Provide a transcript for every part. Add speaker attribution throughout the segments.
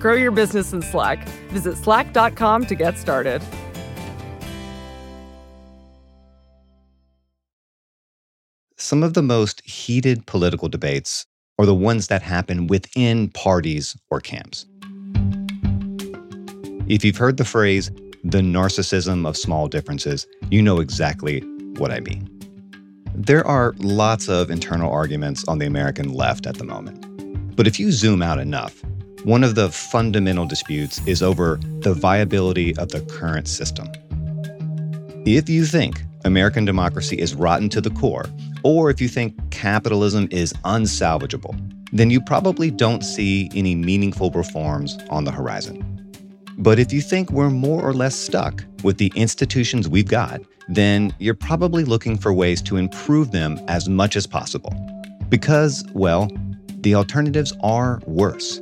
Speaker 1: Grow your business in Slack. Visit slack.com to get started.
Speaker 2: Some of the most heated political debates are the ones that happen within parties or camps. If you've heard the phrase, the narcissism of small differences, you know exactly what I mean. There are lots of internal arguments on the American left at the moment. But if you zoom out enough, one of the fundamental disputes is over the viability of the current system. If you think American democracy is rotten to the core, or if you think capitalism is unsalvageable, then you probably don't see any meaningful reforms on the horizon. But if you think we're more or less stuck with the institutions we've got, then you're probably looking for ways to improve them as much as possible. Because, well, the alternatives are worse.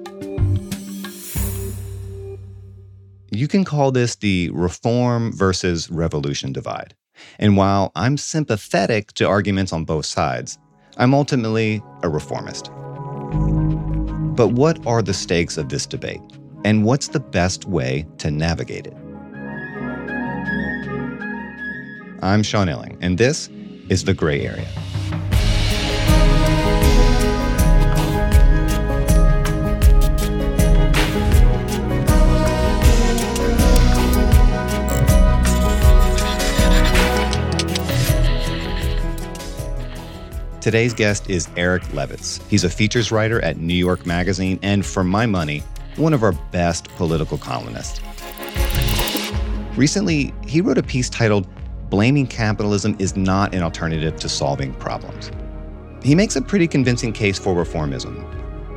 Speaker 2: You can call this the reform versus revolution divide. And while I'm sympathetic to arguments on both sides, I'm ultimately a reformist. But what are the stakes of this debate? And what's the best way to navigate it? I'm Sean Illing, and this is The Gray Area. Today's guest is Eric Levitz. He's a features writer at New York Magazine and, for my money, one of our best political columnists. Recently, he wrote a piece titled Blaming Capitalism is Not an Alternative to Solving Problems. He makes a pretty convincing case for reformism,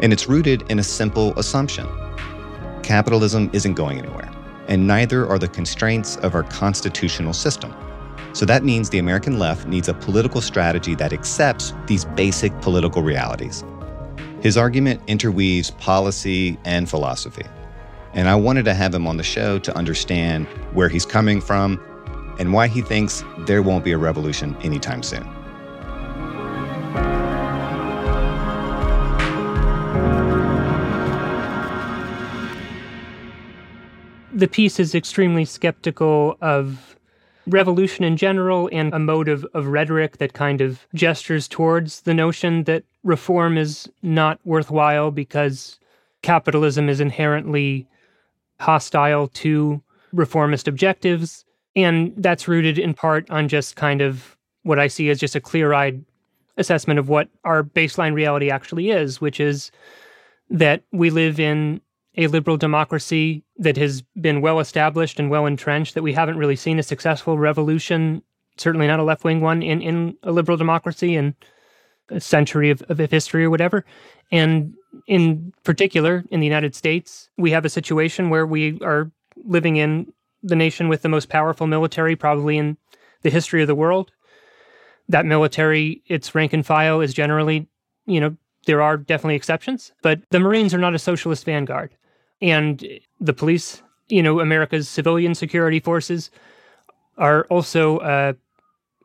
Speaker 2: and it's rooted in a simple assumption capitalism isn't going anywhere, and neither are the constraints of our constitutional system. So that means the American left needs a political strategy that accepts these basic political realities. His argument interweaves policy and philosophy. And I wanted to have him on the show to understand where he's coming from and why he thinks there won't be a revolution anytime soon.
Speaker 3: The piece is extremely skeptical of revolution in general and a mode of, of rhetoric that kind of gestures towards the notion that reform is not worthwhile because capitalism is inherently hostile to reformist objectives. And that's rooted in part on just kind of what I see as just a clear eyed assessment of what our baseline reality actually is, which is that we live in a liberal democracy that has been well established and well entrenched, that we haven't really seen a successful revolution, certainly not a left wing one, in, in a liberal democracy in a century of, of history or whatever. And in particular, in the United States, we have a situation where we are living in the nation with the most powerful military, probably in the history of the world. That military, its rank and file is generally, you know, there are definitely exceptions, but the Marines are not a socialist vanguard and the police, you know, America's civilian security forces are also, uh,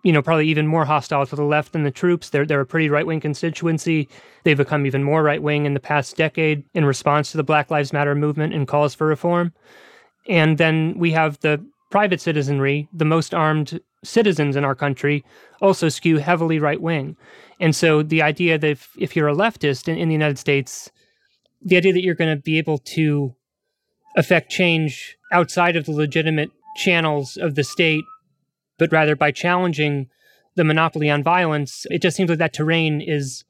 Speaker 3: you know, probably even more hostile to the left than the troops. They're, they're a pretty right wing constituency. They've become even more right wing in the past decade in response to the Black Lives Matter movement and calls for reform. And then we have the private citizenry, the most armed citizens in our country, also skew heavily right wing. And so the idea that if, if you're a leftist in, in the United States, the idea that you're going to be able to affect change outside of the legitimate channels of the state but rather by challenging the monopoly on violence, it just seems like that terrain is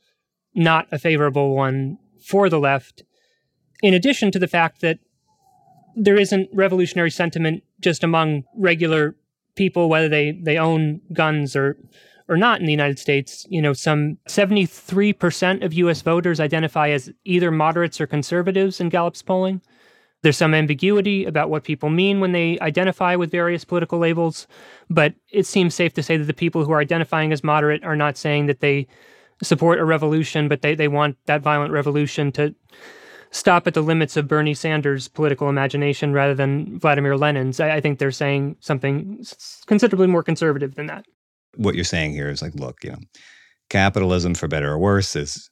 Speaker 3: not a favorable one for the left. In addition to the fact that there isn't revolutionary sentiment just among regular people, whether they, they own guns or or not in the United States. You know, some 73% of US voters identify as either moderates or conservatives in Gallup's polling. There's some ambiguity about what people mean when they identify with various political labels, but it seems safe to say that the people who are identifying as moderate are not saying that they support a revolution, but they, they want that violent revolution to stop at the limits of Bernie Sanders' political imagination rather than Vladimir Lenin's. I, I think they're saying something considerably more conservative than that.
Speaker 2: What you're saying here is like, look, you know, capitalism, for better or worse, is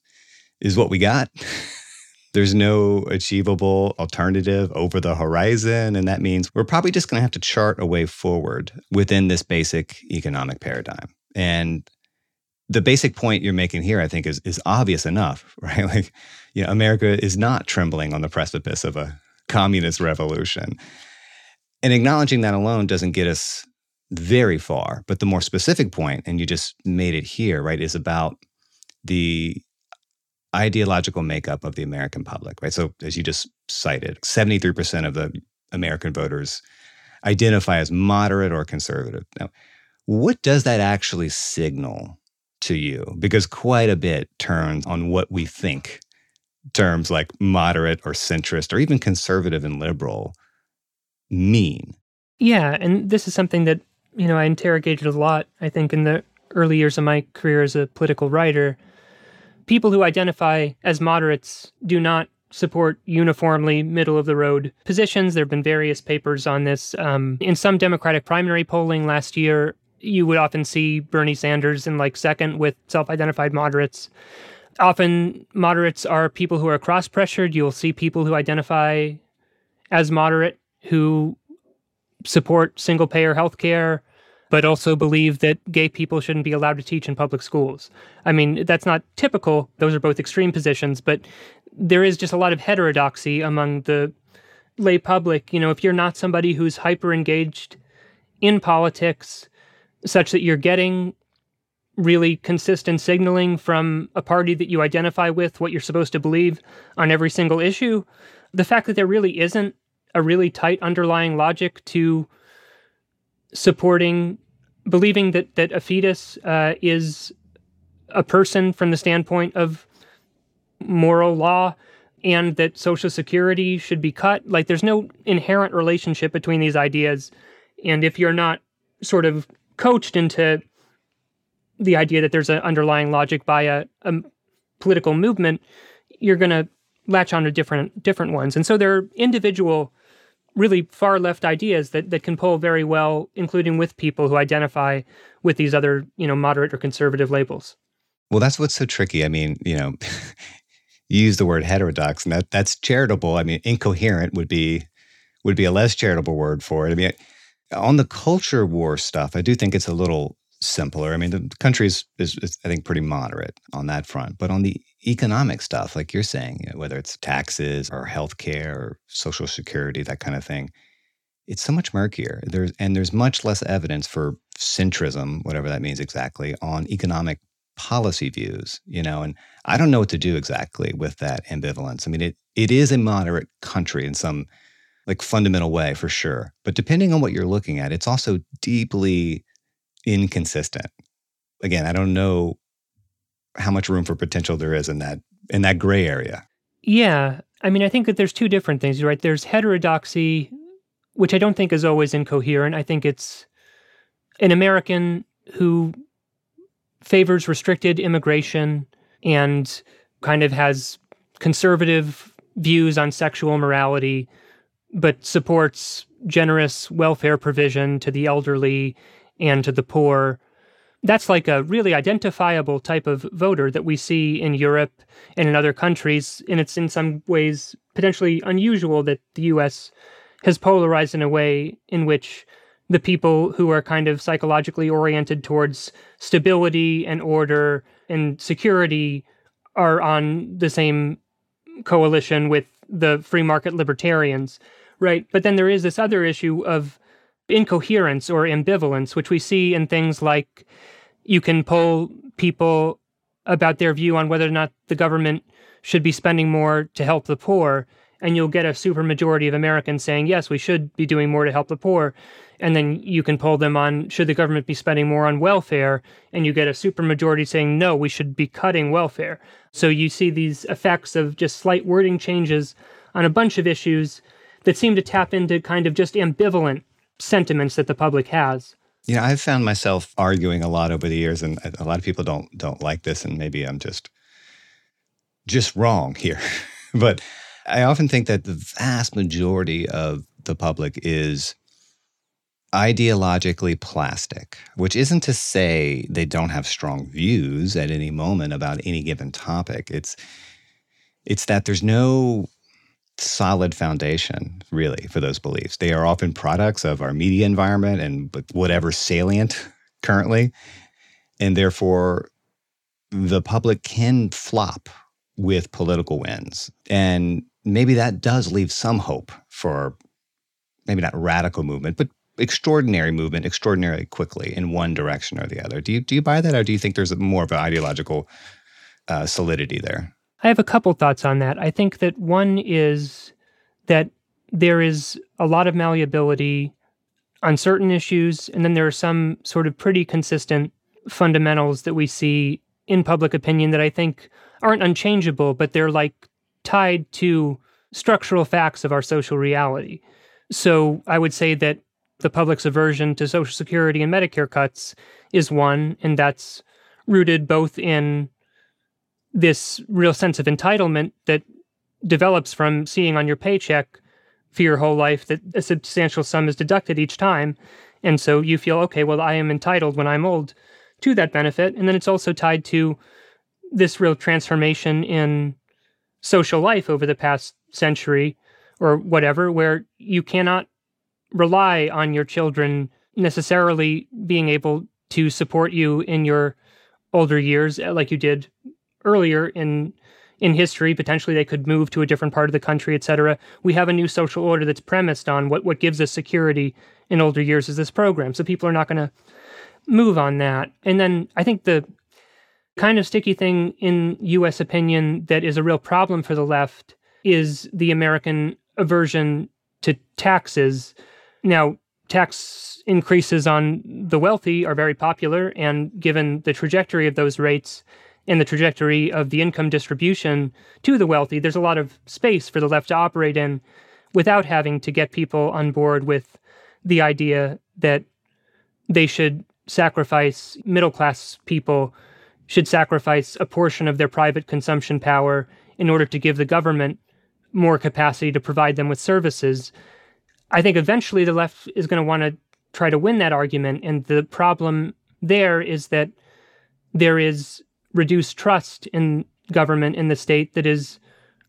Speaker 2: is what we got. There's no achievable alternative over the horizon. And that means we're probably just going to have to chart a way forward within this basic economic paradigm. And the basic point you're making here, I think, is, is obvious enough, right? Like, you know, America is not trembling on the precipice of a communist revolution. And acknowledging that alone doesn't get us very far. But the more specific point, and you just made it here, right, is about the ideological makeup of the American public, right? So, as you just cited, 73% of the American voters identify as moderate or conservative. Now, what does that actually signal to you? Because quite a bit turns on what we think terms like moderate or centrist or even conservative and liberal mean.
Speaker 3: Yeah, and this is something that, you know, I interrogated a lot, I think, in the early years of my career as a political writer people who identify as moderates do not support uniformly middle of the road positions. There have been various papers on this. Um, in some Democratic primary polling last year, you would often see Bernie Sanders in like second with self identified moderates. Often, moderates are people who are cross pressured. You'll see people who identify as moderate who support single payer health care but also believe that gay people shouldn't be allowed to teach in public schools. I mean, that's not typical. Those are both extreme positions, but there is just a lot of heterodoxy among the lay public. You know, if you're not somebody who's hyper engaged in politics, such that you're getting really consistent signaling from a party that you identify with, what you're supposed to believe on every single issue, the fact that there really isn't a really tight underlying logic to supporting believing that that a fetus uh, is a person from the standpoint of moral law and that social security should be cut. Like there's no inherent relationship between these ideas. And if you're not sort of coached into the idea that there's an underlying logic by a, a political movement you're going to latch on to different different ones. And so there are individual really far left ideas that, that can pull very well, including with people who identify with these other, you know, moderate or conservative labels.
Speaker 2: Well, that's what's so tricky. I mean, you know, you use the word heterodox, and that that's charitable. I mean, incoherent would be would be a less charitable word for it. I mean, on the culture war stuff, I do think it's a little simpler. I mean, the country is, is, is, I think, pretty moderate on that front. But on the economic stuff, like you're saying, you know, whether it's taxes or healthcare or social security, that kind of thing, it's so much murkier. There's and there's much less evidence for centrism, whatever that means exactly, on economic policy views. You know, and I don't know what to do exactly with that ambivalence. I mean, it it is a moderate country in some like fundamental way for sure, but depending on what you're looking at, it's also deeply inconsistent. Again, I don't know how much room for potential there is in that in that gray area.
Speaker 3: Yeah, I mean, I think that there's two different things, right? There's heterodoxy, which I don't think is always incoherent. I think it's an American who favors restricted immigration and kind of has conservative views on sexual morality, but supports generous welfare provision to the elderly and to the poor. that's like a really identifiable type of voter that we see in Europe and in other countries. And it's in some ways potentially unusual that the US has polarized in a way in which the people who are kind of psychologically oriented towards stability and order and security are on the same coalition with the free market libertarians, right? But then there is this other issue of incoherence or ambivalence, which we see in things like you can poll people about their view on whether or not the government should be spending more to help the poor and you'll get a supermajority of Americans saying, yes, we should be doing more to help the poor. And then you can poll them on, should the government be spending more on welfare? And you get a supermajority saying, no, we should be cutting welfare. So you see these effects of just slight wording changes on a bunch of issues that seem to tap into kind of just ambivalent sentiments that the public has.
Speaker 2: You know, I've found myself arguing a lot over the years, and a lot of people don't don't like this, and maybe I'm just just wrong here. but I often think that the vast majority of the public is ideologically plastic, which isn't to say they don't have strong views at any moment about any given topic. It's it's that there's no solid foundation really for those beliefs. They are often products of our media environment and whatever salient currently. And therefore the public can flop with political wins. And maybe that does leave some hope for maybe not radical movement, but extraordinary movement extraordinarily quickly in one direction or the other. Do you do you buy that, or do you think there's more of an ideological uh, solidity there?
Speaker 3: I have a couple thoughts on that. I think that one is that there is a lot of malleability on certain issues, and then there are some sort of pretty consistent fundamentals that we see in public opinion that I think aren't unchangeable, but they're like tied to structural facts of our social reality. So I would say that the public's aversion to Social Security and Medicare cuts is one, and that's rooted both in this real sense of entitlement that develops from seeing on your paycheck for your whole life that a substantial sum is deducted each time. And so you feel, okay, well, I am entitled when I'm old to that benefit. And then it's also tied to this real transformation in social life over the past century or whatever, where you cannot rely on your children necessarily being able to support you in your older years like you did earlier in in history potentially they could move to a different part of the country etc we have a new social order that's premised on what what gives us security in older years is this program. So people are not going to move on that. And then i think the kind of sticky thing in US opinion that is a real problem for the left is the American aversion to taxes. Now, tax increases on the wealthy are very popular, and given the trajectory of those rates and the trajectory of the income distribution to the wealthy, there's a lot of space for the left to operate in without having to get people on board with the idea that they should sacrifice middle class people should sacrifice a portion of their private consumption power in order to give the government more capacity to provide them with services. I think eventually the left is going to want to try to win that argument. And the problem there is that there is reduced trust in government in the state that is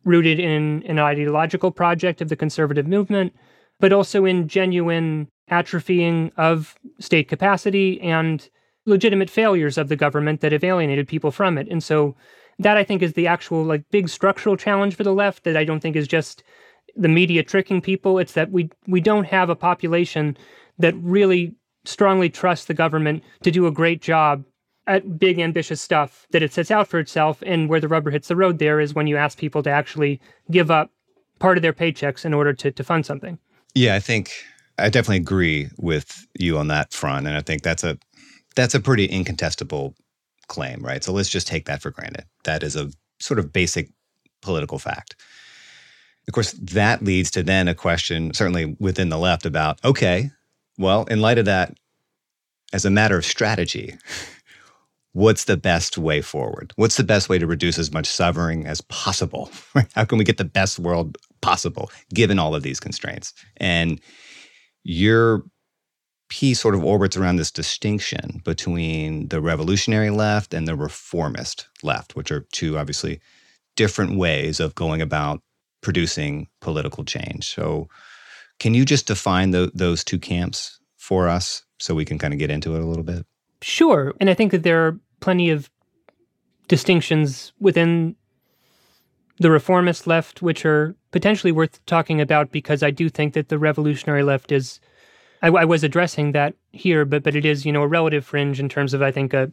Speaker 3: rooted in an ideological project of the conservative movement, but also in genuine atrophying of state capacity and legitimate failures of the government that have alienated people from it. And so that I think is the actual like big structural challenge for the left that I don't think is just the media tricking people. It's that we we don't have a population that really strongly trusts the government to do a great job at big ambitious stuff that it sets out for itself and where the rubber hits the road there is when you ask people to actually give up part of their paychecks in order to, to fund something.
Speaker 2: Yeah, I think I definitely agree with you on that front. And I think that's a that's a pretty incontestable claim, right? So let's just take that for granted. That is a sort of basic political fact. Of course, that leads to then a question, certainly within the left, about okay, well, in light of that, as a matter of strategy, what's the best way forward? What's the best way to reduce as much suffering as possible? How can we get the best world possible given all of these constraints? And you're piece sort of orbits around this distinction between the revolutionary left and the reformist left, which are two obviously different ways of going about producing political change. So, can you just define the, those two camps for us so we can kind of get into it a little bit?
Speaker 3: Sure. And I think that there are plenty of distinctions within the reformist left, which are potentially worth talking about because I do think that the revolutionary left is. I, I, was addressing that here, but but it is you know a relative fringe in terms of I think a,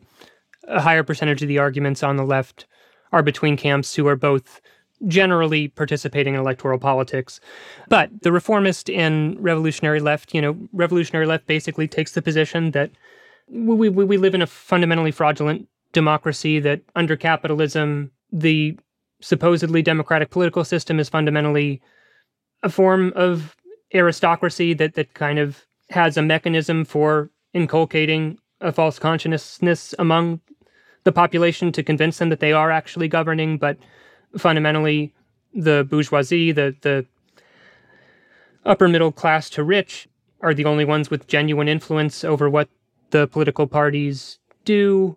Speaker 3: a higher percentage of the arguments on the left are between camps who are both generally participating in electoral politics. But the reformist and revolutionary left, you know, revolutionary left basically takes the position that we, we, we live in a fundamentally fraudulent democracy, that under capitalism, the supposedly democratic political system is fundamentally a form of aristocracy that that kind of has a mechanism for inculcating a false consciousness among the population to convince them that they are actually governing, but fundamentally the bourgeoisie, the the upper middle class to rich are the only ones with genuine influence over what the political parties do.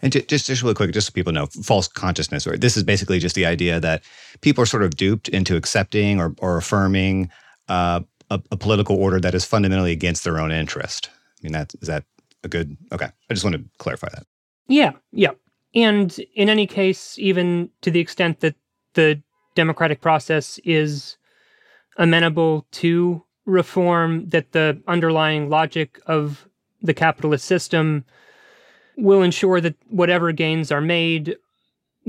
Speaker 2: And just, just really quick, just so people know, false consciousness, or this is basically just the idea that people are sort of duped into accepting or, or affirming uh, a, a, political order that is fundamentally against their own interest. I mean, that is that a good? Okay, I just want to clarify that.
Speaker 3: Yeah, yeah, and in any case, even to the extent that the democratic process is amenable to reform, that the underlying logic of the capitalist system will ensure that whatever gains are made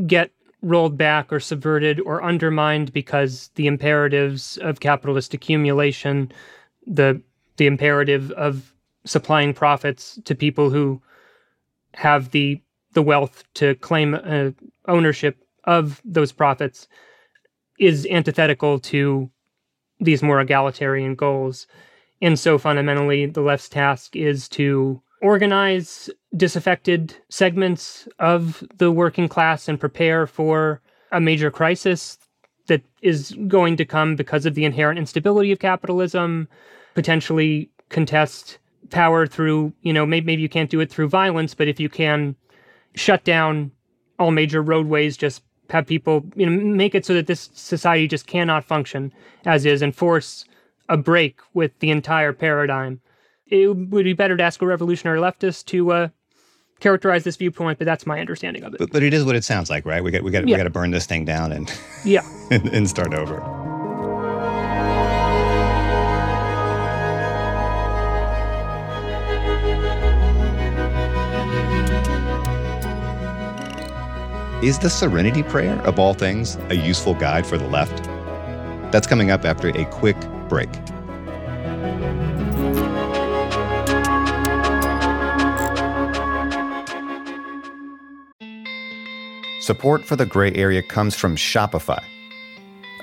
Speaker 3: get rolled back or subverted or undermined because the imperatives of capitalist accumulation, the the imperative of supplying profits to people who have the the wealth to claim uh, ownership of those profits is antithetical to these more egalitarian goals. And so fundamentally, the left's task is to organize disaffected segments of the working class and prepare for a major crisis that is going to come because of the inherent instability of capitalism, potentially contest power through, you know, maybe, maybe you can't do it through violence, but if you can shut down all major roadways, just have people, you know, make it so that this society just cannot function as is and force a break with the entire paradigm it would be better to ask a revolutionary leftist to uh, characterize this viewpoint, but that's my understanding of it.
Speaker 2: But, but it is what it sounds like, right? We got we got yeah. we got to burn this thing down and
Speaker 3: yeah,
Speaker 2: and, and start over. Is the Serenity Prayer, of all things, a useful guide for the left? That's coming up after a quick break. Support for the gray area comes from Shopify.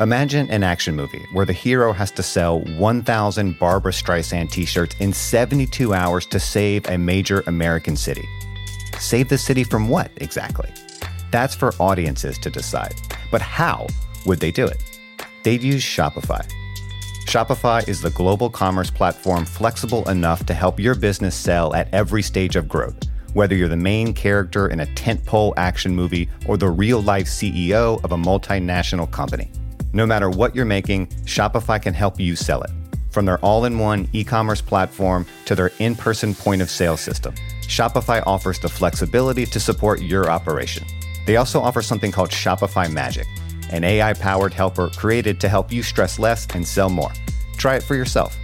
Speaker 2: Imagine an action movie where the hero has to sell 1,000 Barbra Streisand t shirts in 72 hours to save a major American city. Save the city from what exactly? That's for audiences to decide. But how would they do it? They'd use Shopify. Shopify is the global commerce platform flexible enough to help your business sell at every stage of growth whether you're the main character in a tentpole action movie or the real life CEO of a multinational company. No matter what you're making, Shopify can help you sell it. From their all in one e commerce platform to their in person point of sale system, Shopify offers the flexibility to support your operation. They also offer something called Shopify Magic, an AI powered helper created to help you stress less and sell more. Try it for yourself.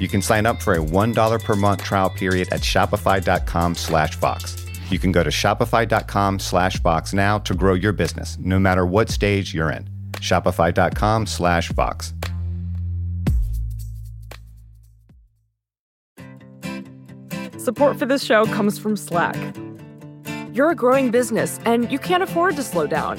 Speaker 2: You can sign up for a $1 per month trial period at shopify.com slash Vox. You can go to shopify.com slash Vox now to grow your business, no matter what stage you're in. Shopify.com slash Vox.
Speaker 1: Support for this show comes from Slack. You're a growing business and you can't afford to slow down.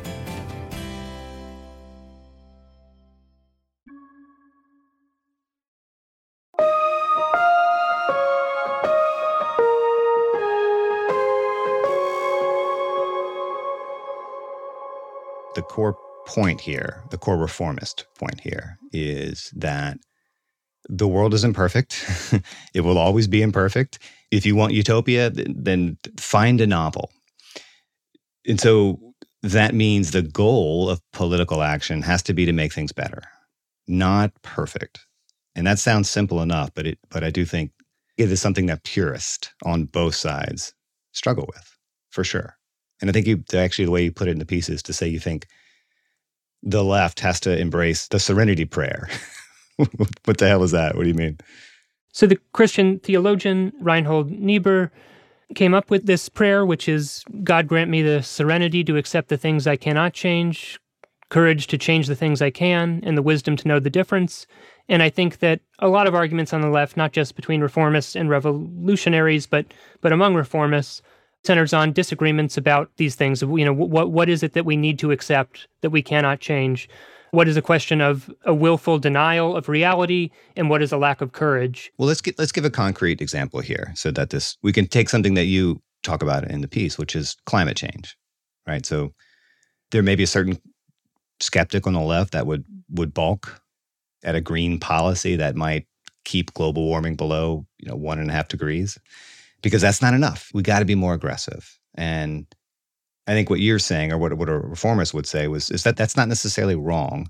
Speaker 2: Core point here, the core reformist point here, is that the world is imperfect. it will always be imperfect. If you want utopia, then find a novel. And so that means the goal of political action has to be to make things better, not perfect. And that sounds simple enough, but it but I do think it is something that purists on both sides struggle with, for sure. And I think you actually the way you put it in the piece is to say you think the left has to embrace the serenity prayer. what the hell is that? What do you mean?
Speaker 3: So the Christian theologian Reinhold Niebuhr came up with this prayer, which is God grant me the serenity to accept the things I cannot change, courage to change the things I can, and the wisdom to know the difference. And I think that a lot of arguments on the left, not just between reformists and revolutionaries, but but among reformists, centers on disagreements about these things. You know, what what is it that we need to accept that we cannot change? What is a question of a willful denial of reality, and what is a lack of courage?
Speaker 2: Well, let's get let's give a concrete example here, so that this we can take something that you talk about in the piece, which is climate change, right? So there may be a certain skeptic on the left that would would balk at a green policy that might keep global warming below you know one and a half degrees because that's not enough. We got to be more aggressive. And I think what you're saying, or what, what a reformist would say, was is that that's not necessarily wrong.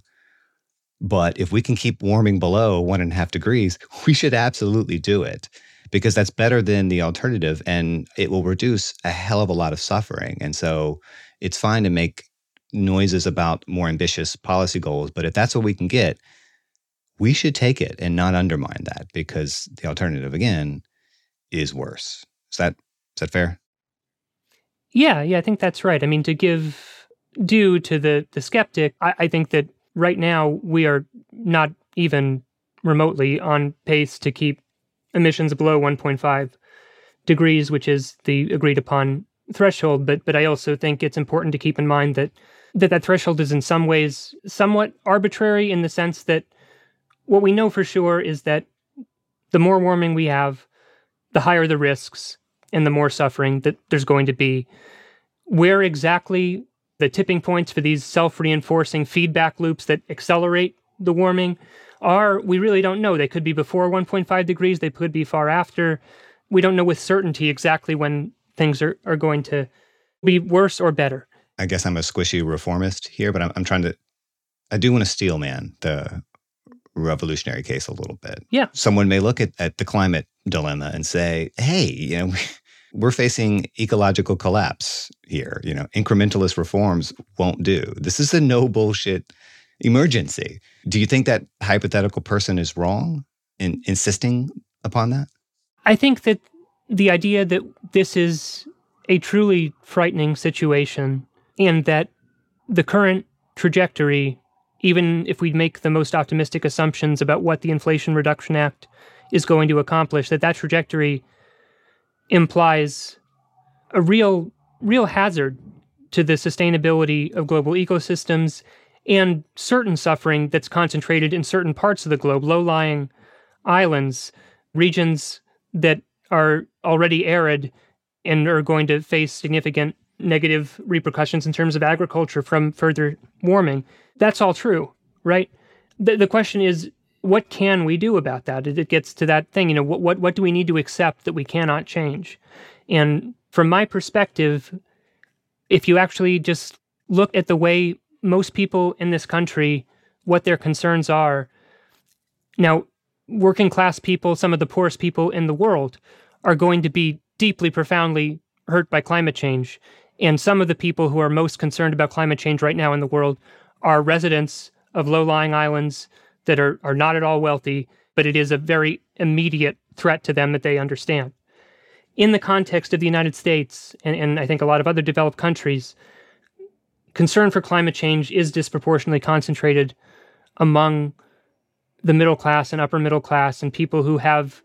Speaker 2: But if we can keep warming below one and a half degrees, we should absolutely do it because that's better than the alternative and it will reduce a hell of a lot of suffering. And so it's fine to make noises about more ambitious policy goals. But if that's what we can get, we should take it and not undermine that because the alternative, again, is worse. Is that is that fair?
Speaker 3: Yeah, yeah, I think that's right. I mean, to give due to the the skeptic, I, I think that right now we are not even remotely on pace to keep emissions below 1.5 degrees, which is the agreed upon threshold. But but I also think it's important to keep in mind that that that threshold is in some ways somewhat arbitrary in the sense that what we know for sure is that the more warming we have, the higher the risks and the more suffering that there's going to be. Where exactly the tipping points for these self reinforcing feedback loops that accelerate the warming are, we really don't know. They could be before 1.5 degrees, they could be far after. We don't know with certainty exactly when things are, are going to be worse or better.
Speaker 2: I guess I'm a squishy reformist here, but I'm, I'm trying to, I do want to steel man the revolutionary case a little bit.
Speaker 3: Yeah.
Speaker 2: Someone may look at, at the climate dilemma and say, hey, you know, we're facing ecological collapse here. You know, incrementalist reforms won't do. This is a no bullshit emergency. Do you think that hypothetical person is wrong in insisting upon that?
Speaker 3: I think that the idea that this is a truly frightening situation and that the current trajectory, even if we make the most optimistic assumptions about what the Inflation Reduction Act is going to accomplish, that that trajectory implies a real real hazard to the sustainability of global ecosystems and certain suffering that's concentrated in certain parts of the globe, low-lying islands, regions that are already arid and are going to face significant negative repercussions in terms of agriculture from further warming. That's all true, right? The, the question is what can we do about that? It, gets to that thing, you know, what, what, what do we need to accept that we cannot change? And from my perspective, if you actually just look at the way most people in this country, what their concerns are, now, working class people, some of the poorest people in the world, are going to be deeply, profoundly hurt by climate change. And some of the people who are most concerned about climate change right now in the world are residents of low lying islands that are, are not at all wealthy, but it is a very immediate threat to them that they understand. In the context of the United States, and, and I think a lot of other developed countries, concern for climate change is disproportionately concentrated among the middle class and upper middle class and people who have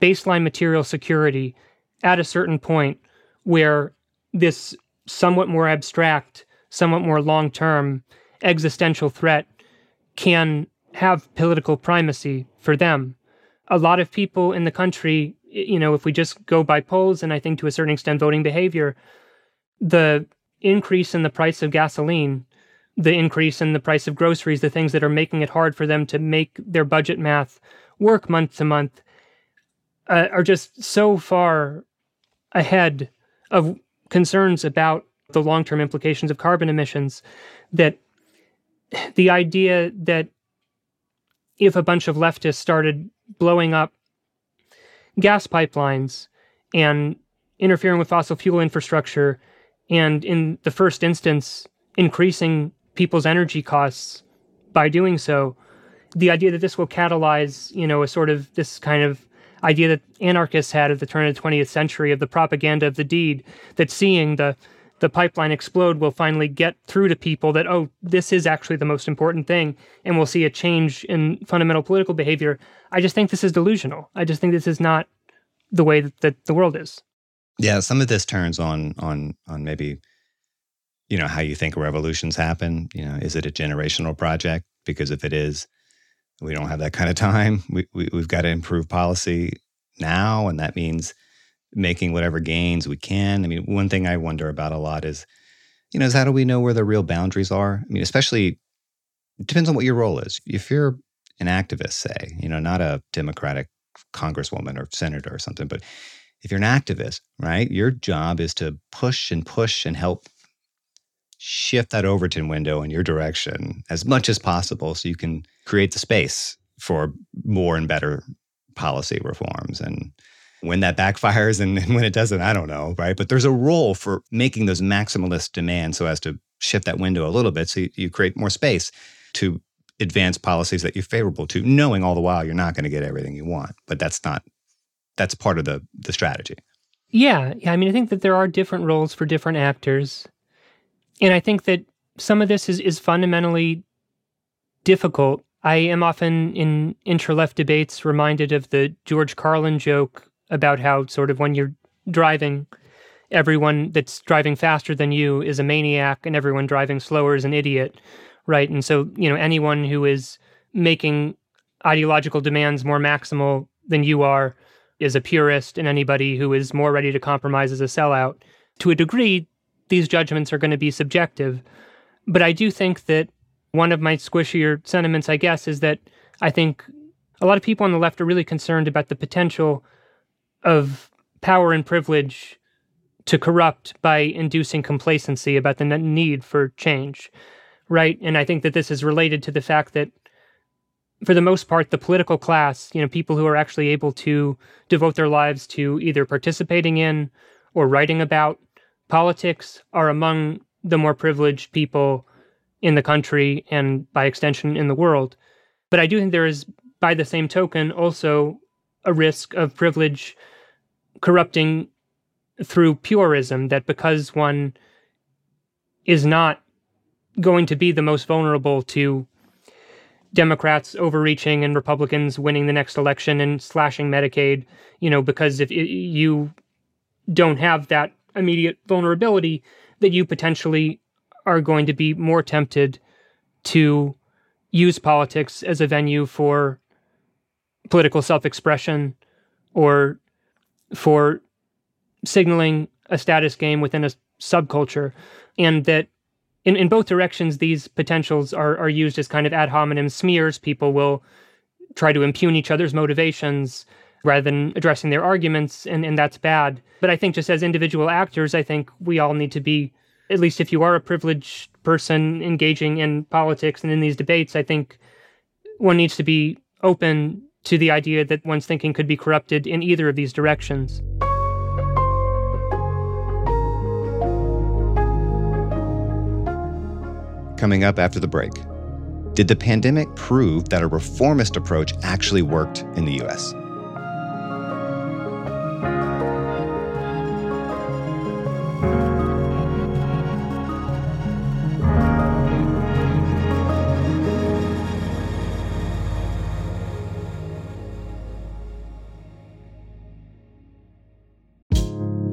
Speaker 3: baseline material security at a certain point where this somewhat more abstract, somewhat more long term existential threat can have political primacy for them. A lot of people in the country, you know, if we just go by polls and I think to a certain extent voting behavior, the increase in the price of gasoline, the increase in the price of groceries, the things that are making it hard for them to make their budget math work month to month, uh, are just so far ahead of concerns about the long term implications of carbon emissions that the idea that if a bunch of leftists started blowing up gas pipelines and interfering with fossil fuel infrastructure and in the first instance increasing people's energy costs by doing so the idea that this will catalyze you know a sort of this kind of idea that anarchists had at the turn of the 20th century of the propaganda of the deed that seeing the the pipeline explode will finally get through to people that oh this is actually the most important thing and we'll see a change in fundamental political behavior. I just think this is delusional. I just think this is not the way that, that the world is.
Speaker 2: Yeah some of this turns on on on maybe you know how you think revolutions happen. You know is it a generational project? Because if it is we don't have that kind of time. We, we, we've got to improve policy now and that means making whatever gains we can. I mean, one thing I wonder about a lot is, you know, is how do we know where the real boundaries are? I mean, especially it depends on what your role is. If you're an activist, say, you know, not a Democratic congresswoman or senator or something, but if you're an activist, right, your job is to push and push and help shift that Overton window in your direction as much as possible so you can create the space for more and better policy reforms and when that backfires and, and when it doesn't, I don't know, right? But there's a role for making those maximalist demands so as to shift that window a little bit so you, you create more space to advance policies that you're favorable to, knowing all the while you're not going to get everything you want. But that's not that's part of the the strategy.
Speaker 3: Yeah, yeah. I mean, I think that there are different roles for different actors, and I think that some of this is is fundamentally difficult. I am often in intra left debates reminded of the George Carlin joke about how sort of when you're driving, everyone that's driving faster than you is a maniac and everyone driving slower is an idiot, right? And so, you know, anyone who is making ideological demands more maximal than you are is a purist, and anybody who is more ready to compromise is a sellout. To a degree, these judgments are going to be subjective. But I do think that one of my squishier sentiments, I guess, is that I think a lot of people on the left are really concerned about the potential of power and privilege to corrupt by inducing complacency about the need for change, right? And I think that this is related to the fact that, for the most part, the political class, you know, people who are actually able to devote their lives to either participating in or writing about politics, are among the more privileged people in the country and by extension in the world. But I do think there is, by the same token, also a risk of privilege corrupting through purism that because one is not going to be the most vulnerable to Democrats overreaching and Republicans winning the next election and slashing Medicaid, you know, because if you don't have that immediate vulnerability, that you potentially are going to be more tempted to use politics as a venue for political self expression or for signaling a status game within a subculture, and that in, in both directions, these potentials are, are used as kind of ad hominem smears. People will try to impugn each other's motivations rather than addressing their arguments, and, and that's bad. But I think just as individual actors, I think we all need to be, at least if you are a privileged person engaging in politics and in these debates, I think one needs to be open to the idea that one's thinking could be corrupted in either of these directions.
Speaker 2: Coming up after the break. Did the pandemic prove that a reformist approach actually worked in the US?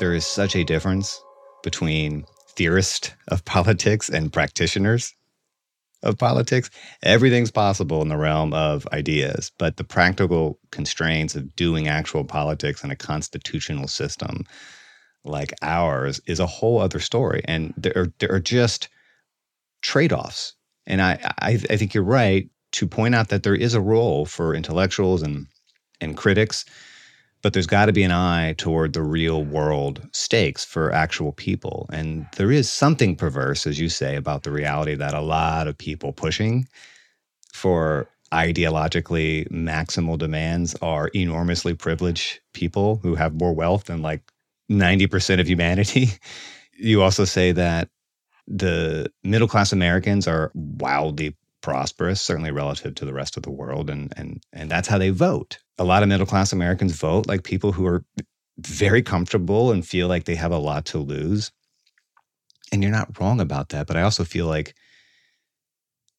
Speaker 2: There is such a difference between theorists of politics and practitioners of politics. Everything's possible in the realm of ideas, but the practical constraints of doing actual politics in a constitutional system like ours is a whole other story. And there are, there are just trade offs. And I, I, I think you're right to point out that there is a role for intellectuals and, and critics but there's got to be an eye toward the real world stakes for actual people. And there is something perverse, as you say, about the reality that a lot of people pushing for ideologically maximal demands are enormously privileged people who have more wealth than like 90% of humanity. you also say that the middle class Americans are wildly prosperous, certainly relative to the rest of the world, and and and that's how they vote. A lot of middle class Americans vote like people who are very comfortable and feel like they have a lot to lose. And you're not wrong about that, but I also feel like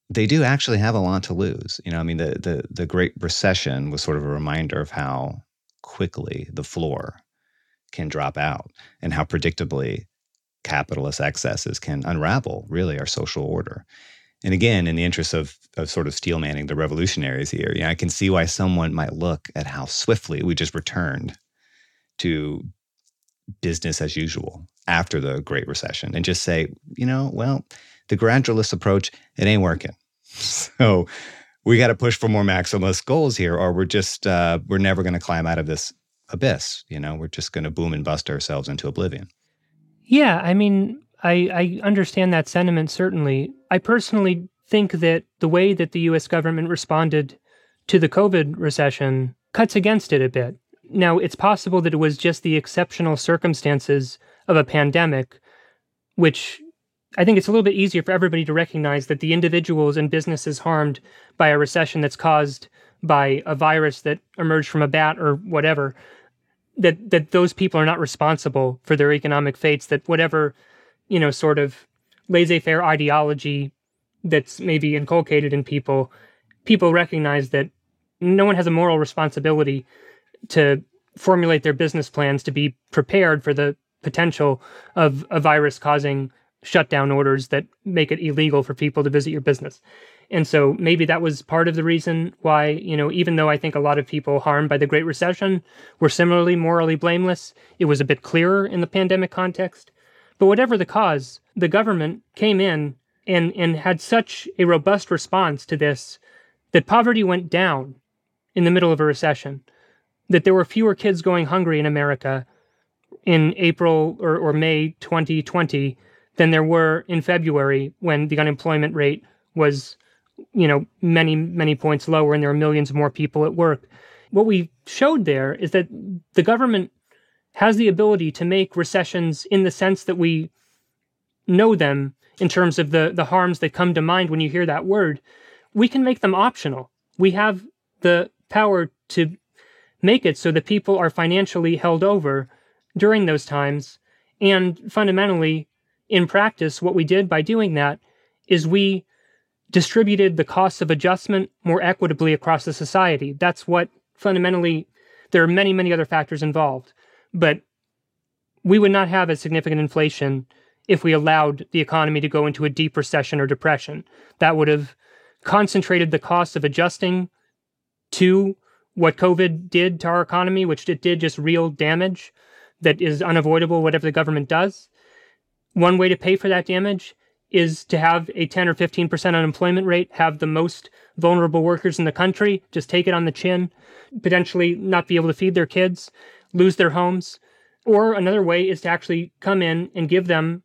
Speaker 2: they do actually have a lot to lose. You know, I mean, the the the Great Recession was sort of a reminder of how quickly the floor can drop out and how predictably capitalist excesses can unravel really our social order and again, in the interest of, of sort of steel manning the revolutionaries here, you know, I can see why someone might look at how swiftly we just returned to business as usual after the Great Recession and just say, you know, well, the gradualist approach, it ain't working. So we got to push for more maximalist goals here, or we're just, uh, we're never going to climb out of this abyss. You know, we're just going to boom and bust ourselves into oblivion.
Speaker 3: Yeah. I mean, I, I understand that sentiment, certainly. I personally think that the way that the US government responded to the COVID recession cuts against it a bit. Now, it's possible that it was just the exceptional circumstances of a pandemic, which I think it's a little bit easier for everybody to recognize that the individuals and businesses harmed by a recession that's caused by a virus that emerged from a bat or whatever, that that those people are not responsible for their economic fates, that whatever you know, sort of laissez faire ideology that's maybe inculcated in people, people recognize that no one has a moral responsibility to formulate their business plans to be prepared for the potential of a virus causing shutdown orders that make it illegal for people to visit your business. And so maybe that was part of the reason why, you know, even though I think a lot of people harmed by the Great Recession were similarly morally blameless, it was a bit clearer in the pandemic context. But whatever the cause, the government came in and, and had such a robust response to this that poverty went down in the middle of a recession, that there were fewer kids going hungry in America in April or, or May 2020 than there were in February when the unemployment rate was, you know, many, many points lower and there were millions more people at work. What we showed there is that the government has the ability to make recessions in the sense that we know them in terms of the, the harms that come to mind when you hear that word, we can make them optional. We have the power to make it so that people are financially held over during those times. And fundamentally, in practice, what we did by doing that is we distributed the costs of adjustment more equitably across the society. That's what fundamentally, there are many, many other factors involved. But we would not have a significant inflation if we allowed the economy to go into a deep recession or depression. That would have concentrated the cost of adjusting to what COVID did to our economy, which it did just real damage that is unavoidable, whatever the government does. One way to pay for that damage is to have a 10 or 15% unemployment rate, have the most vulnerable workers in the country just take it on the chin, potentially not be able to feed their kids, lose their homes. Or another way is to actually come in and give them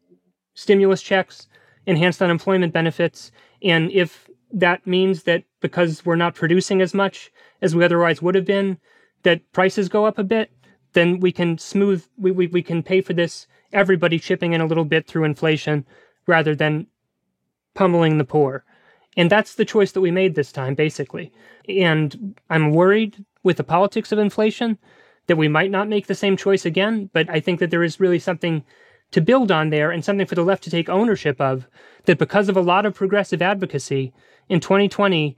Speaker 3: stimulus checks, enhanced unemployment benefits. And if that means that because we're not producing as much as we otherwise would have been, that prices go up a bit, then we can smooth, we, we, we can pay for this, everybody chipping in a little bit through inflation rather than pummeling the poor. And that's the choice that we made this time, basically. And I'm worried with the politics of inflation that we might not make the same choice again, but I think that there is really something to build on there and something for the left to take ownership of that because of a lot of progressive advocacy in 2020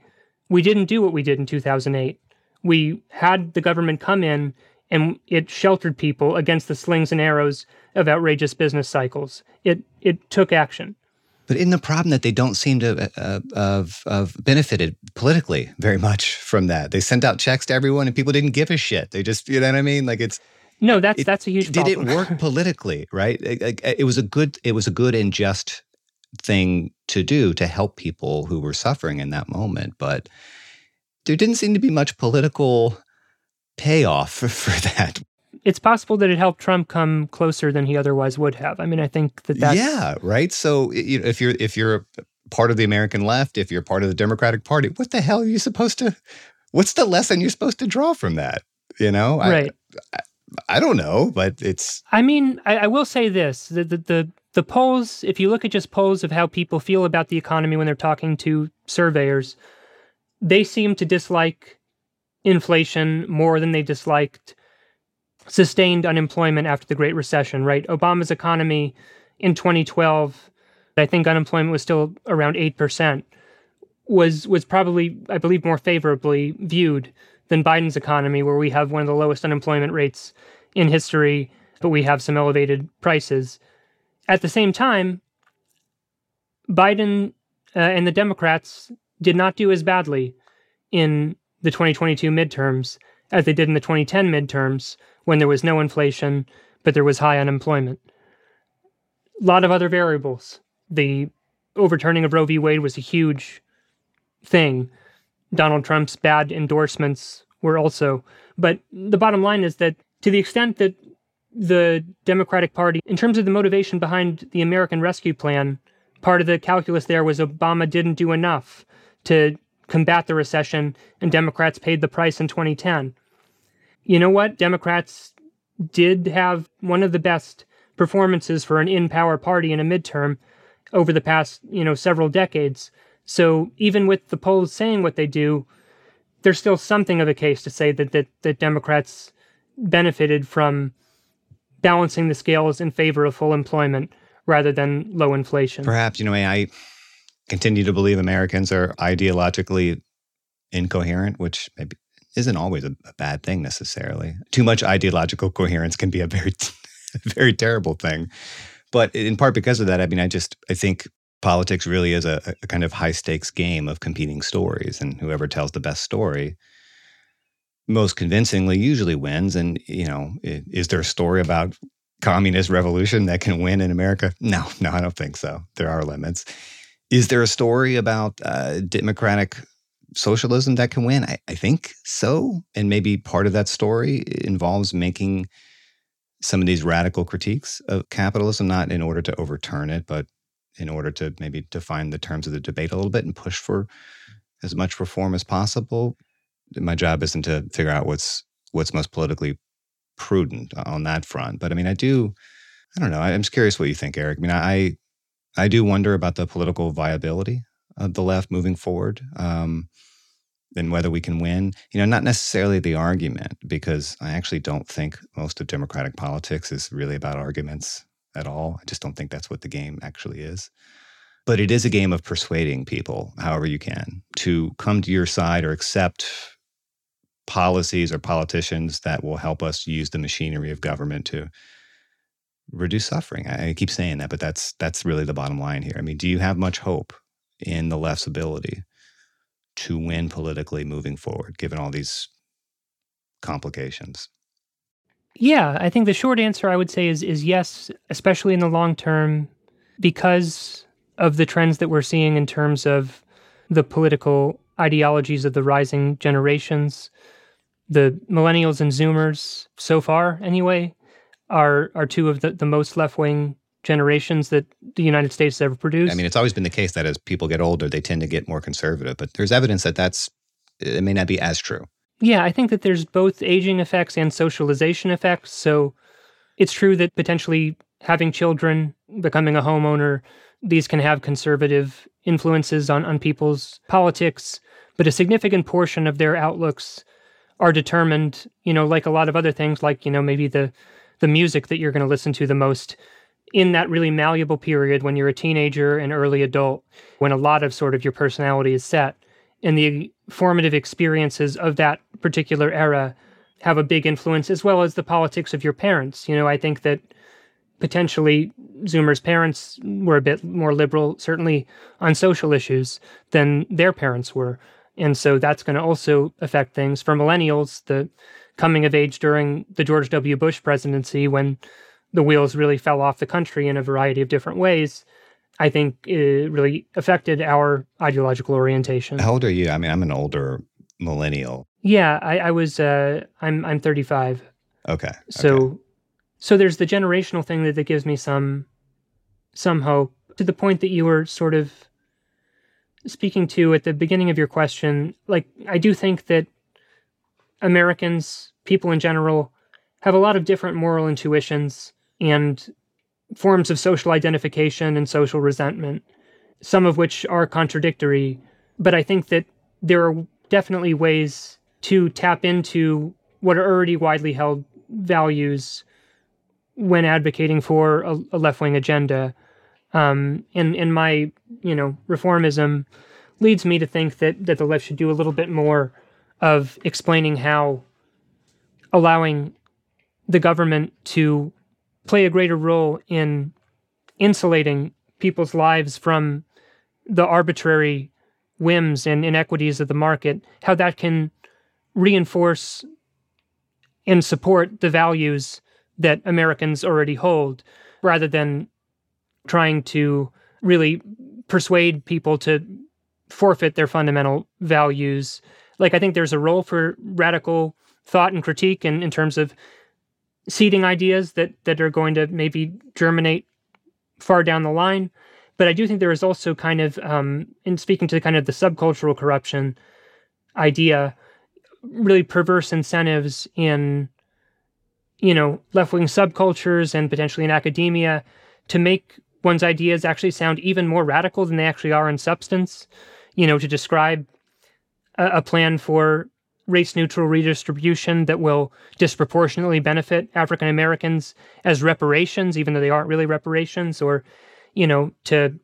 Speaker 3: we didn't do what we did in 2008 we had the government come in and it sheltered people against the slings and arrows of outrageous business cycles. It it took action
Speaker 2: but in the problem that they don't seem to uh, have, have benefited politically very much from that. They sent out checks to everyone, and people didn't give a shit. They just, you know what I mean? Like it's
Speaker 3: no, that's it, that's a huge.
Speaker 2: Did
Speaker 3: problem.
Speaker 2: it work politically? Right? It, it, was a good. It was a good and just thing to do to help people who were suffering in that moment, but there didn't seem to be much political payoff for, for that.
Speaker 3: It's possible that it helped Trump come closer than he otherwise would have. I mean, I think that that's
Speaker 2: yeah, right. So you know, if you're if you're part of the American left, if you're part of the Democratic Party, what the hell are you supposed to? What's the lesson you're supposed to draw from that? You know,
Speaker 3: right?
Speaker 2: I, I don't know, but it's.
Speaker 3: I mean, I, I will say this: the, the, the the polls. If you look at just polls of how people feel about the economy when they're talking to surveyors, they seem to dislike inflation more than they disliked sustained unemployment after the Great Recession. Right? Obama's economy in 2012, I think unemployment was still around eight percent. Was was probably, I believe, more favorably viewed than Biden's economy, where we have one of the lowest unemployment rates in history, but we have some elevated prices. At the same time, Biden uh, and the Democrats did not do as badly in the 2022 midterms as they did in the 2010 midterms when there was no inflation, but there was high unemployment. A lot of other variables. The overturning of Roe v. Wade was a huge thing. Donald Trump's bad endorsements were also. But the bottom line is that to the extent that the Democratic Party, in terms of the motivation behind the American Rescue Plan, part of the calculus there was Obama didn't do enough to combat the recession, and Democrats paid the price in 2010. You know what? Democrats did have one of the best performances for an in power party in a midterm over the past, you know, several decades. So even with the polls saying what they do, there's still something of a case to say that that, that Democrats benefited from balancing the scales in favor of full employment rather than low inflation.
Speaker 2: Perhaps, you know, I continue to believe Americans are ideologically incoherent, which maybe isn't always a, a bad thing necessarily. Too much ideological coherence can be a very, very terrible thing. But in part because of that, I mean, I just I think politics really is a, a kind of high stakes game of competing stories, and whoever tells the best story most convincingly usually wins. And you know, is there a story about communist revolution that can win in America? No, no, I don't think so. There are limits. Is there a story about uh, democratic socialism that can win? I, I think so. And maybe part of that story involves making some of these radical critiques of capitalism, not in order to overturn it, but in order to maybe define the terms of the debate a little bit and push for as much reform as possible. My job isn't to figure out what's what's most politically prudent on that front, but I mean, I do. I don't know. I'm just curious what you think, Eric. I mean, I I do wonder about the political viability of the left moving forward. Um, and whether we can win, you know, not necessarily the argument, because I actually don't think most of Democratic politics is really about arguments at all. I just don't think that's what the game actually is. But it is a game of persuading people, however you can, to come to your side or accept policies or politicians that will help us use the machinery of government to reduce suffering. I, keep saying that, but that's that's really the bottom line here. I mean, do you have much hope in the left's ability to win politically moving forward, given all these complications?
Speaker 3: Yeah, I think the short answer I would say is is yes, especially in the long term, because of the trends that we're seeing in terms of the political ideologies of the rising generations. The millennials and Zoomers, so far anyway, are are two of the, the most left wing generations that the United States has ever produced.
Speaker 2: I mean, it's always been the case that as people get older, they tend to get more conservative, but there's evidence that that's it may not be as true.
Speaker 3: Yeah, I think that there's both aging effects and socialization effects. So it's true that potentially having children, becoming a homeowner, these can have conservative influences on, on people's politics, but a significant portion of their outlooks are determined, you know, like a lot of other things, like, you know, maybe the the music that you're going to listen to the most in that really malleable period when you're a teenager and early adult, when a lot of sort of your personality is set, and the formative experiences of that particular era have a big influence, as well as the politics of your parents. You know, I think that potentially Zoomer's parents were a bit more liberal, certainly on social issues, than their parents were. And so that's going to also affect things. For millennials, the coming of age during the George W. Bush presidency, when the wheels really fell off the country in a variety of different ways, I think it really affected our ideological orientation.
Speaker 2: How old are you? I mean, I'm an older millennial.
Speaker 3: Yeah, I, I was. Uh, I'm I'm 35.
Speaker 2: Okay.
Speaker 3: So,
Speaker 2: okay.
Speaker 3: so there's the generational thing that, that gives me some some hope. To the point that you were sort of speaking to at the beginning of your question, like I do think that Americans, people in general, have a lot of different moral intuitions and forms of social identification and social resentment, some of which are contradictory. But I think that there are definitely ways to tap into what are already widely held values when advocating for a, a left wing agenda. Um, and, and my, you know, reformism leads me to think that, that the left should do a little bit more of explaining how allowing the government to play a greater role in insulating people's lives from the arbitrary whims and inequities of the market, how that can reinforce and support the values that Americans already hold, rather than trying to really persuade people to forfeit their fundamental values. Like, I think there's a role for radical thought and critique in, in terms of seeding ideas that that are going to maybe germinate far down the line. But I do think there is also kind of, um, in speaking to kind of the subcultural corruption idea, really perverse incentives in, you know, left wing subcultures and potentially in academia to make one's ideas actually sound even more radical than they actually are in substance. You know, to describe a, a plan for race neutral redistribution that will disproportionately benefit African Americans as reparations, even though they aren't really reparations, or, you know, to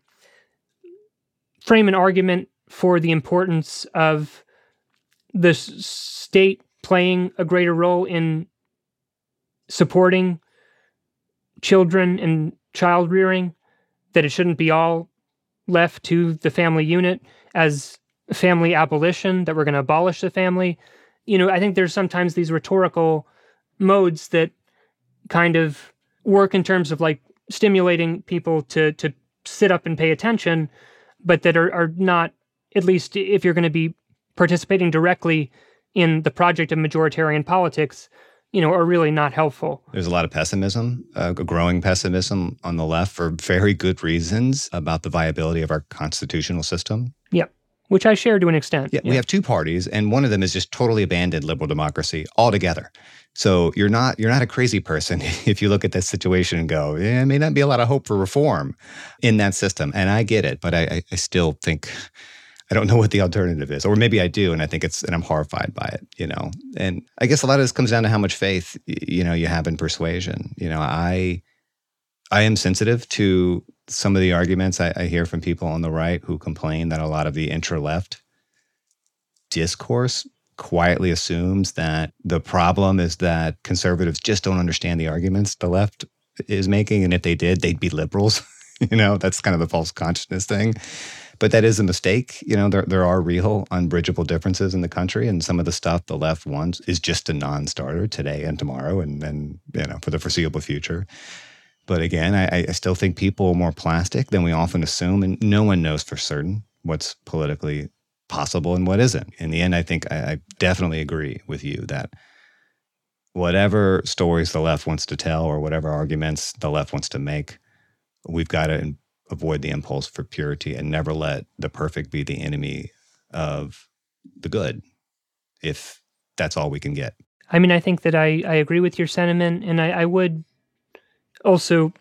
Speaker 3: frame an argument for the importance of the state playing a greater role in supporting children and child rearing, that it shouldn't be all left to the family unit as family abolition, that we're going to abolish the family. You know, I think there's sometimes these rhetorical modes that kind of work in terms of like stimulating people to to sit up and pay attention, but that are, are not, at least if you're going to be participating directly in the project of majoritarian politics, you know, are really not helpful.
Speaker 2: There's a lot of pessimism, uh, growing pessimism on the left for very good reasons about the viability of our constitutional system.
Speaker 3: Yep which I share to an extent.
Speaker 2: Yeah, yeah, we have two parties, and one of them is just totally abandoned liberal democracy altogether. So you're not you're not a crazy person if you look at this situation and go, yeah, it may not be a lot of hope for reform in that system. And I get it, but I, I still think I don't know what the alternative is, or maybe I do, and I think it's and I'm horrified by it. You know, and I guess a lot of this comes down to how much faith you know you have in persuasion. You know, I I am sensitive to some of the arguments I, I hear from people on the right who complain that a lot of the intra left discourse quietly assumes that the problem is that conservatives just don't understand the arguments the left is making. And if they did, they'd be liberals. you know, that's kind of the false consciousness thing. But that is a mistake. You know, there, there are real unbridgeable differences in the country. And some of the stuff the left wants is just a non starter today and tomorrow and then, you know, for the foreseeable future. But again, I, I still think people are more plastic than we often assume, and no one knows for certain what's politically possible and what isn't. In the end, I think I, I definitely agree with you that whatever stories the left wants to tell or whatever arguments the left wants to make, we've got to avoid the impulse for purity and never let the perfect be the enemy of the good if that's all we can get.
Speaker 3: I mean, I think that I, I agree with your sentiment, and I, I would also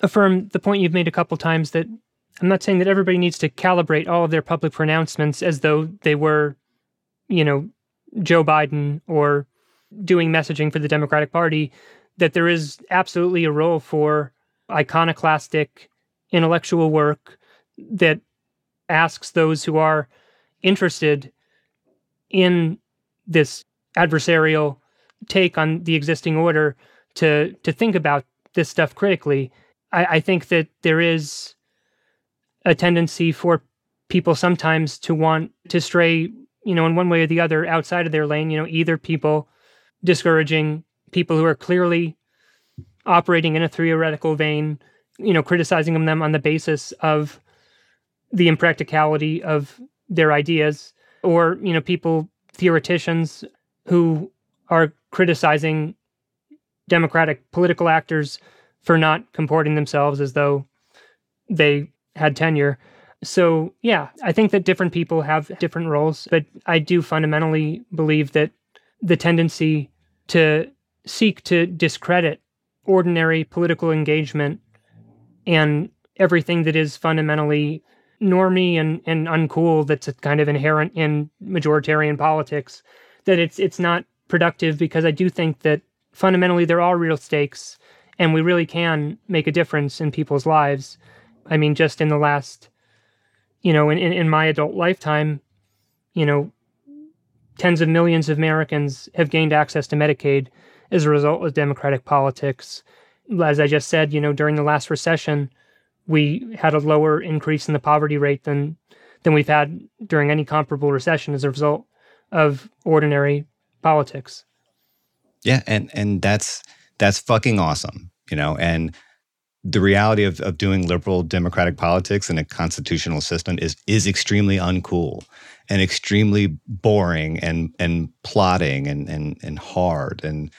Speaker 3: affirm the point you've made a couple times that I'm not saying that everybody needs to calibrate all of their public pronouncements as though they were, you know, Joe Biden or doing messaging for the Democratic Party, that there is absolutely a role for iconoclastic intellectual work that asks those who are interested in this adversarial take on the existing order to to think about this stuff critically. I, I think that there is a tendency for people sometimes to want to stray, you know, in one way or the other outside of their lane. You know, either people discouraging people who are clearly operating in a theoretical vein, you know, criticizing them on the basis of the impracticality of their ideas, or you know, people theoreticians who are criticizing democratic political actors for not comporting themselves as though they had tenure. So, yeah, I think that different people have different roles, but I do fundamentally believe that the tendency to seek to discredit ordinary political engagement and everything that is fundamentally normy and, and uncool that's kind of inherent in majoritarian politics that it's it's not productive because I do think that fundamentally there are real stakes and we really can make a difference in people's lives. I mean, just in the last, you know, in, in, in my adult lifetime, you know, tens of millions of Americans have gained access to Medicaid as a result of democratic politics. As I just said, you know, during the last recession, we had a lower increase in the poverty rate than than we've had during any comparable recession as a result of ordinary politics.
Speaker 2: Yeah, and and that's that's fucking awesome, you know, and the reality of, of doing liberal democratic politics in a constitutional system is is extremely uncool and extremely boring and and plotting and and and hard. And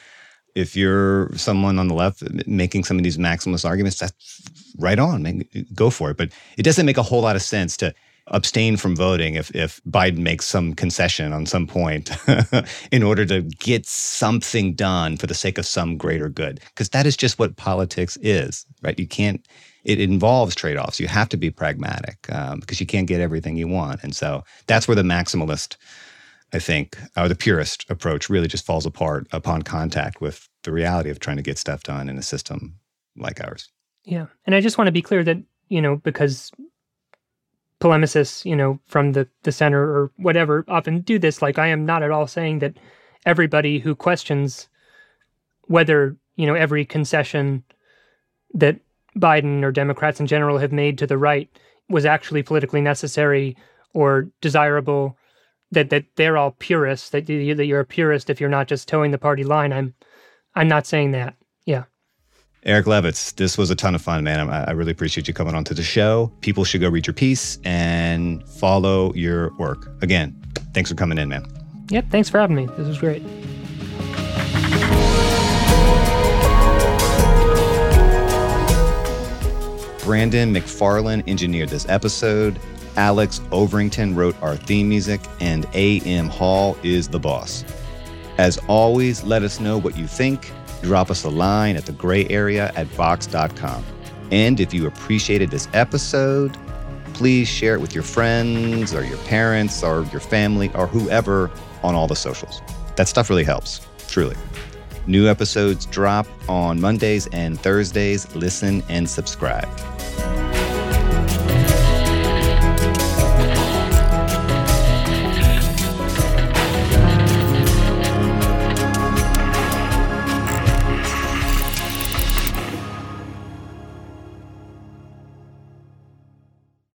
Speaker 2: if you're someone on the left making some of these maximalist arguments that's right on go for it. But it doesn't make a whole lot of sense to abstain from voting if, if Biden makes some concession on some point in order to get something done for the sake of some greater good. Because that is just what politics is, right? You can't, it involves trade offs. You have to be pragmatic um, because you can't get everything you want. And so that's where the maximalist, I think, or the purist approach really just falls apart upon contact with the reality of trying to get stuff done in a system like ours.
Speaker 3: Yeah. And I just want to be clear that, you know, because polemicists, you know, from the, the center or whatever often do this. Like, I am not at all saying that everybody who questions whether, you know, every concession that Biden or Democrats in general have made to the right was actually politically necessary or desirable, that, that they're all purists, that, you, that you're a purist if you're not just toeing the party line. I'm, I'm not saying that.
Speaker 2: Eric Levitz, this was a ton of fun, man. I, I really appreciate you coming onto the show. People should go read your piece and follow your work. Again, thanks for coming in, man.
Speaker 3: Yep, thanks for having me. This was great.
Speaker 2: Brandon McFarland engineered this episode. Alex Overington wrote our theme music, and A.M. Hall is the boss. As always, let us know what you think drop us a line at the gray area at vox.com. And if you appreciated this episode, please share it with your friends or your parents or your family or whoever on all the socials. That stuff really helps, truly. New episodes drop on Mondays and Thursdays. Listen and subscribe.